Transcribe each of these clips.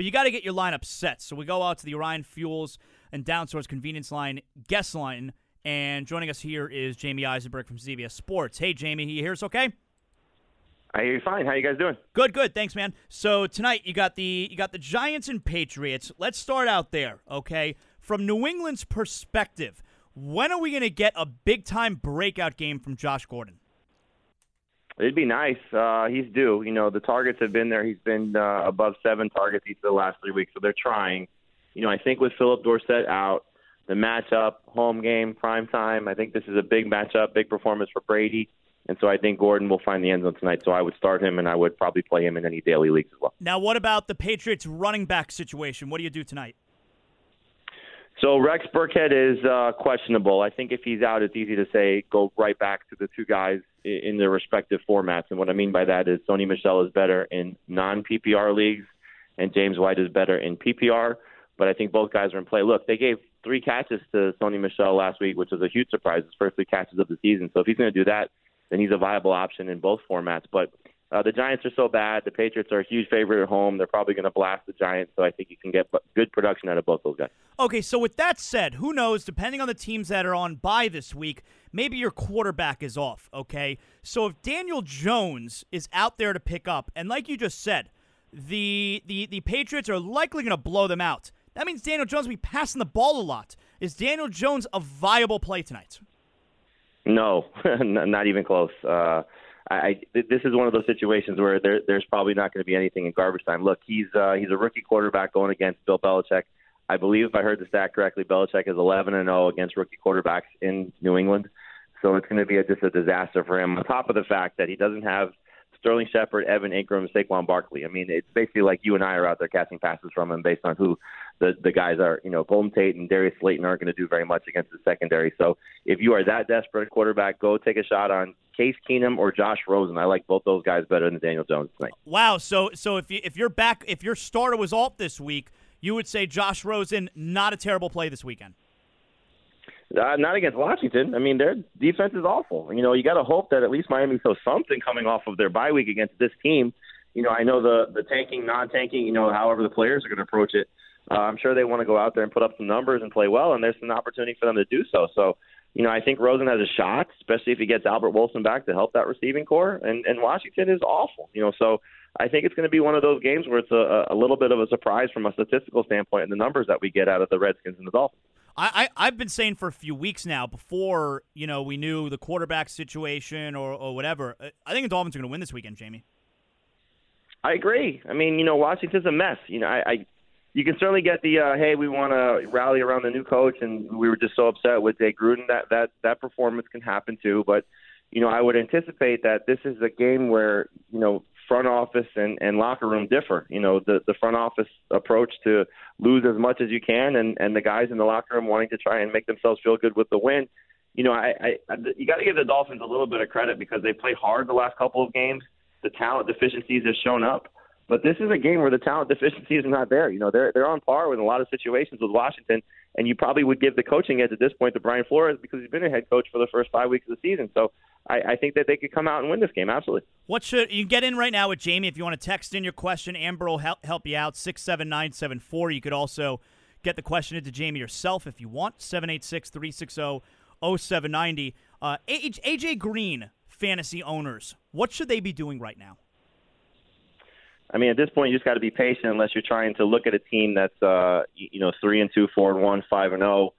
But you got to get your lineup set. So we go out to the Orion Fuels and Down Source Convenience Line guest line. And joining us here is Jamey Eisenberg from CBS Sports. Hey, Jamey, you hear us okay? I hear you fine. How you guys doing? Good, good. Thanks, man. So tonight you got the you got the Giants and Patriots. Let's start out there, okay? From New England's perspective, when are we going to get a big time breakout game from Josh Gordon? It'd be nice. Uh, he's due. You know, the targets have been there. He's been uh, above seven targets each of the last three weeks, so they're trying. You know, I think with Phillip Dorsett out, the matchup, home game, prime time, I think this is a big matchup, big performance for Brady. And so I think Gordon will find the end zone tonight. So I would start him, and I would probably play him in any daily leagues as well. Now, what about the Patriots running back situation? What do you do tonight? So Rex Burkhead is uh, questionable. I think if he's out, it's easy to say go right back to the two guys in their respective formats. And what I mean by that is Sony Michel is better in non PPR leagues, and James White is better in PPR. But I think both guys are in play. Look, they gave three catches to Sony Michel last week, which was a huge surprise. His first three catches of the season. So if he's going to do that, then he's a viable option in both formats. But uh, the Giants are so bad. The Patriots are a huge favorite at home. They're probably going to blast the Giants. So I think you can get good production out of both those guys. Okay, so with that said, who knows? Depending on the teams that are on bye this week, maybe your quarterback is off. Okay, so if Daniel Jones is out there to pick up, and like you just said, the the the Patriots are likely going to blow them out. That means Daniel Jones will be passing the ball a lot. Is Daniel Jones a viable play tonight? No, not even close. Uh, I, this is one of those situations where there, there's probably not going to be anything in garbage time. Look, he's uh, he's a rookie quarterback going against Bill Belichick. I believe if I heard the stat correctly, Belichick is 11 and 0 against rookie quarterbacks in New England. So it's going to be a, just a disaster for him. On top of the fact that he doesn't have Sterling Shepard, Evan Engram, Saquon Barkley. I mean, it's basically like you and I are out there catching passes from him based on who the the guys are. You know, Golden Tate and Darius Slayton aren't going to do very much against the secondary. So if you are that desperate quarterback, go take a shot on Case Keenum or Josh Rosen. I like both those guys better than Daniel Jones tonight. Wow. So so if you, if you're back, if your starter was off this week, you would say Josh Rosen not a terrible play this weekend. Uh, not against Washington. I mean, their defense is awful. You know, you got to hope that at least Miami shows something coming off of their bye week against this team. You know, I know the the tanking, non-tanking. You know, however the players are going to approach it. Uh, I'm sure they want to go out there and put up some numbers and play well, and there's an opportunity for them to do so. So, you know, I think Rosen has a shot, especially if he gets Albert Wilson back to help that receiving corps. And and Washington is awful. You know, so I think it's going to be one of those games where it's a, a little bit of a surprise from a statistical standpoint in the numbers that we get out of the Redskins and the Dolphins. I, I have been saying for a few weeks now, before you know we knew the quarterback situation or, or whatever. Uh, I think the Dolphins are going to win this weekend, Jamey. I agree. I mean, you know, Washington's a mess. You know, I, I you can certainly get the uh, hey, we want to rally around the new coach, and we were just so upset with Jay Gruden that that that performance can happen too. But you know, I would anticipate that this is a game where you know front office and, and locker room differ. You know, the the front office approach to lose as much as you can, and and the guys in the locker room wanting to try and make themselves feel good with the win. You know, I, I, I you got to give the Dolphins a little bit of credit because they played hard the last couple of games. The talent deficiencies have shown up, but this is a game where the talent deficiencies are not there. You know, they're they're on par with a lot of situations with Washington, and you probably would give the coaching edge at this point to Brian Flores because he's been a head coach for the first five weeks of the season. So I, I think that they could come out and win this game. Absolutely. What should you get in right now with Jamey? If you want to text in your question, Amber will help, help you out. Six seven nine seven four. You could also get the question into Jamey yourself if you want. 786 360 0790. Uh, AJ Green fantasy owners, what should they be doing right now? I mean, at this point, you just got to be patient unless you're trying to look at a team that's, uh, you know, three and two, four and one, five and zero oh,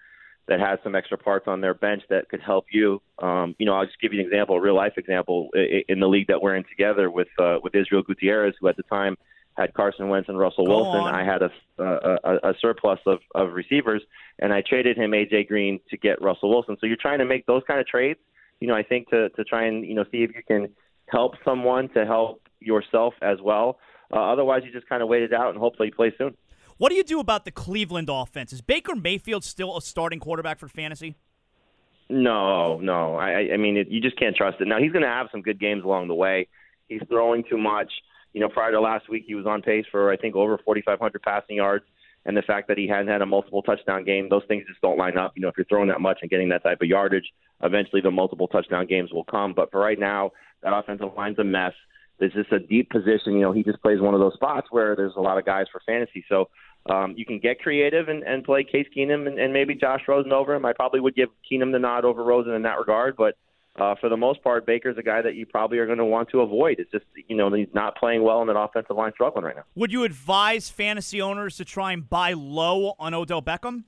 that has some extra parts on their bench that could help you. Um, you know, I'll just give you an example, a real life example in the league that we're in together with uh, with Israel Gutierrez, who at the time had Carson Wentz and Russell Go Wilson. on. I had a, a a surplus of of receivers, and I traded him AJ Green to get Russell Wilson. So you're trying to make those kind of trades. You know, I think to to try and you know see if you can help someone to help yourself as well. Uh, otherwise, you just kind of wait it out and hopefully you play soon. What do you do about the Cleveland offense? Is Baker Mayfield still a starting quarterback for fantasy? No, no. I, I mean, it, you just can't trust it. Now he's going to have some good games along the way. He's throwing too much. You know, prior to last week, he was on pace for I think over 4,500 passing yards. And the fact that he hadn't had a multiple touchdown game, those things just don't line up. You know, if you're throwing that much and getting that type of yardage, eventually the multiple touchdown games will come. But for right now, that offensive line's a mess. There's just a deep position. You know, he just plays one of those spots where there's a lot of guys for fantasy. So um, you can get creative and, and play Case Keenum and, and maybe Josh Rosen over him. I probably would give Keenum the nod over Rosen in that regard, but uh, for the most part, Baker's a guy that you probably are going to want to avoid. It's just you know he's not playing well in that offensive line, struggling right now. Would you advise fantasy owners to try and buy low on Odell Beckham?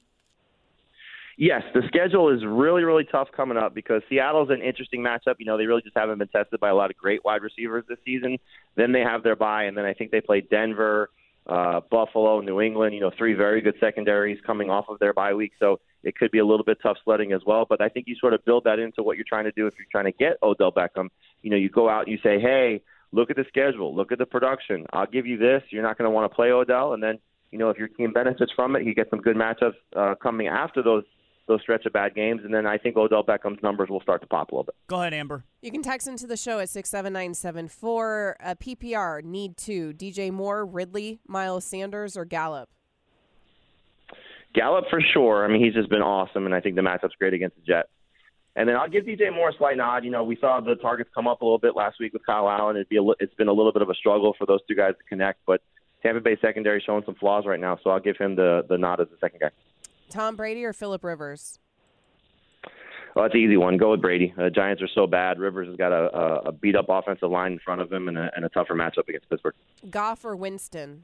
Yes, the schedule is really, really tough coming up because Seattle's an interesting matchup. You know, they really just haven't been tested by a lot of great wide receivers this season. Then they have their bye, and then I think they play Denver, uh, Buffalo, New England. You know, three very good secondaries coming off of their bye week. So it could be a little bit tough sledding as well. But I think you sort of build that into what you're trying to do if you're trying to get Odell Beckham. You know, you go out and you say, hey, look at the schedule, look at the production. I'll give you this. You're not going to want to play Odell, and then you know if your team benefits from it, you get some good matchups uh, coming after those those stretch of bad games, and then I think Odell Beckham's numbers will start to pop a little bit. Go ahead, Amber. You can text into the show at 67974. Uh, PPR, need two. DJ Moore, Ridley, Miles Sanders, or Gallup? Gallup for sure. I mean, he's just been awesome, and I think the matchup's great against the Jets. And then I'll give DJ Moore a slight nod. You know, we saw the targets come up a little bit last week with Kyle Allen. It'd be a, it's been a little bit of a struggle for those two guys to connect, but Tampa Bay secondary showing some flaws right now, so I'll give him the the nod as the second guy. Tom Brady or Philip Rivers? Well, that's an easy one. Go with Brady. The Giants are so bad. Rivers has got a, a beat up offensive line in front of him and a, and a tougher matchup against Pittsburgh. Goff or Winston?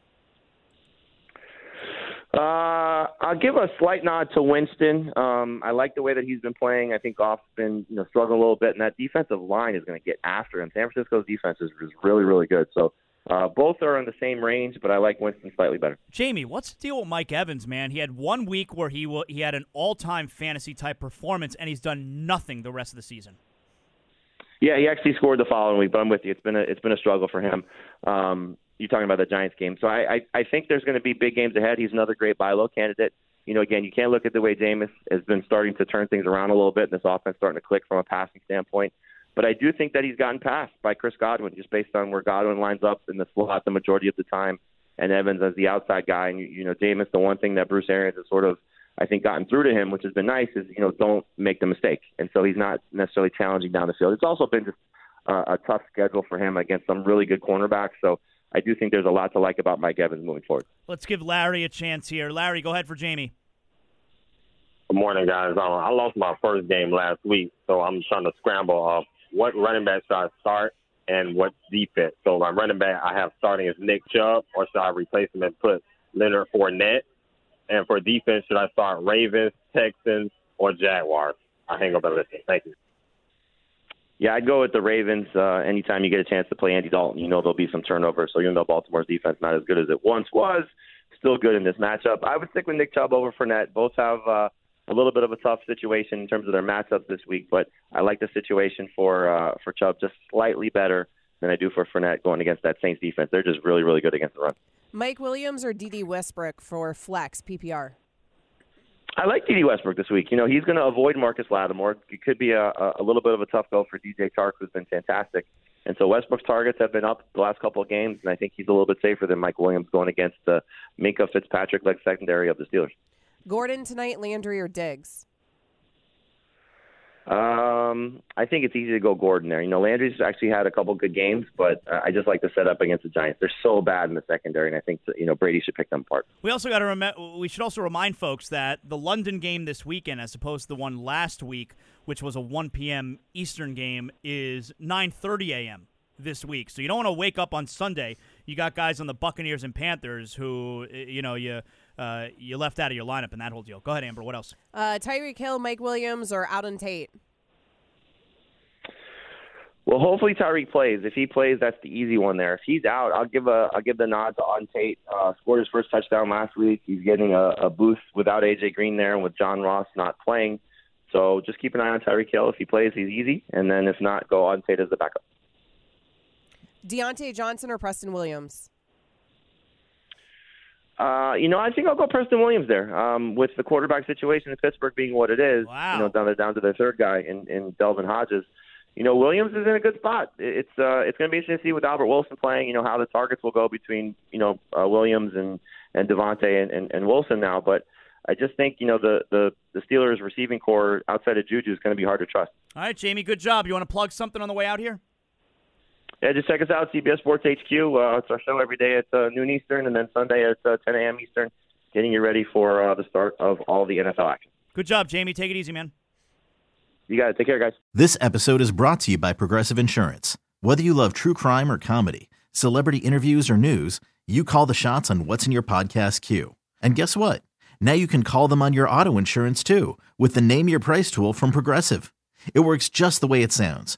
Uh, I'll give a slight nod to Winston. Um, I like the way that he's been playing. I think Goff's been you know struggling a little bit, and that defensive line is going to get after him. San Francisco's defense is, is really really good. So uh, both are in the same range, but I like Winston slightly better. Jamey, what's the deal with Mike Evans, man? He had one week where he w- he had an all time fantasy type performance, and he's done nothing the rest of the season. Yeah, he actually scored the following week, but I'm with you. It's been a it's been a struggle for him. Um, you're talking about the Giants game. So I, I, I think there's going to be big games ahead. He's another great buy low candidate. You know, again, you can't look at the way Jameis has been starting to turn things around a little bit, and this offense starting to click from a passing standpoint. But I do think that he's gotten passed by Chris Godwin just based on where Godwin lines up in the slot the majority of the time, and Evans as the outside guy. And you know, Jameis, the one thing that Bruce Arians has sort of I think gotten through to him, which has been nice, is you know don't make the mistake, and so he's not necessarily challenging down the field. It's also been just uh, a tough schedule for him against some really good cornerbacks. So I do think there's a lot to like about Mike Evans moving forward. Let's give Larry a chance here. Larry, go ahead for Jamey. Good morning, guys. I lost my first game last week, so I'm trying to scramble off what running back should I start and what defense. So my running back I have starting is Nick Chubb, or should I replace him and put Leonard Fournette? And for defense, should I start Ravens, Texans, or Jaguars? I hang up and listen. Thank you. Yeah, I'd go with the Ravens. Uh, anytime you get a chance to play Andy Dalton, you know there'll be some turnover. So even though Baltimore's defense not as good as it once was, still good in this matchup. I would stick with Nick Chubb over Fournette. Both have uh, a little bit of a tough situation in terms of their matchups this week, but I like the situation for uh, for Chubb just slightly better than I do for Fournette going against that Saints defense. They're just really, really good against the run. Mike Williams or Dede Westbrook for flex PPR? I like Dede Westbrook this week. You know, he's going to avoid Marcus Lattimore. It could be a, a little bit of a tough go for DJ Chark, who's been fantastic. And so Westbrook's targets have been up the last couple of games, and I think he's a little bit safer than Mike Williams going against the Minkah Fitzpatrick led secondary of the Steelers. Gordon tonight, Landry or Diggs? Um, I think it's easy to go Gordon there. You know, Landry's actually had a couple good games, but uh, I just like to set up against the Giants. They're so bad in the secondary, and I think you know Brady should pick them apart. We also got to remember. We should also remind folks that the London game this weekend, as opposed to the one last week, which was a 1 p.m. Eastern game, is 9:30 a.m. this week. So you don't want to wake up on Sunday. You got guys on the Buccaneers and Panthers who, you know, you uh, you left out of your lineup in that whole deal. Go ahead, Amber. What else? Uh, Tyreek Hill, Mike Williams, or Auden Tate? Well, hopefully Tyreek plays. If he plays, that's the easy one there. If he's out, I'll give a I'll give the nod to Auden Tate. Uh, scored his first touchdown last week. He's getting a, a boost without AJ Green there, and with John Ross not playing. So just keep an eye on Tyreek Hill. If he plays, he's easy, and then if not, go Auden Tate as the backup. Diontae Johnson or Preston Williams? Uh, you know, I think I'll go Preston Williams there. Um, with the quarterback situation in Pittsburgh being what it is, Wow. you know, down to down to their third guy in, in Devlin Hodges. You know, Williams is in a good spot. It's uh, it's going to be interesting to see with Albert Wilson playing. You know how the targets will go between you know uh, Williams and and Diontae and, and, and Wilson now. But I just think you know the the the Steelers receiving corps outside of Juju is going to be hard to trust. All right, Jamey, good job. You want to plug something on the way out here? Yeah, just check us out, CBS Sports HQ. Uh, it's our show every day at uh, noon Eastern, and then Sunday at uh, 10 a.m. Eastern, getting you ready for uh, the start of all the NFL action. Good job, Jamey. Take it easy, man. You got it. Take care, guys. This episode is brought to you by Progressive Insurance. Whether you love true crime or comedy, celebrity interviews or news, you call the shots on what's in your podcast queue. And guess what? Now you can call them on your auto insurance too with the Name Your Price tool from Progressive. It works just the way it sounds.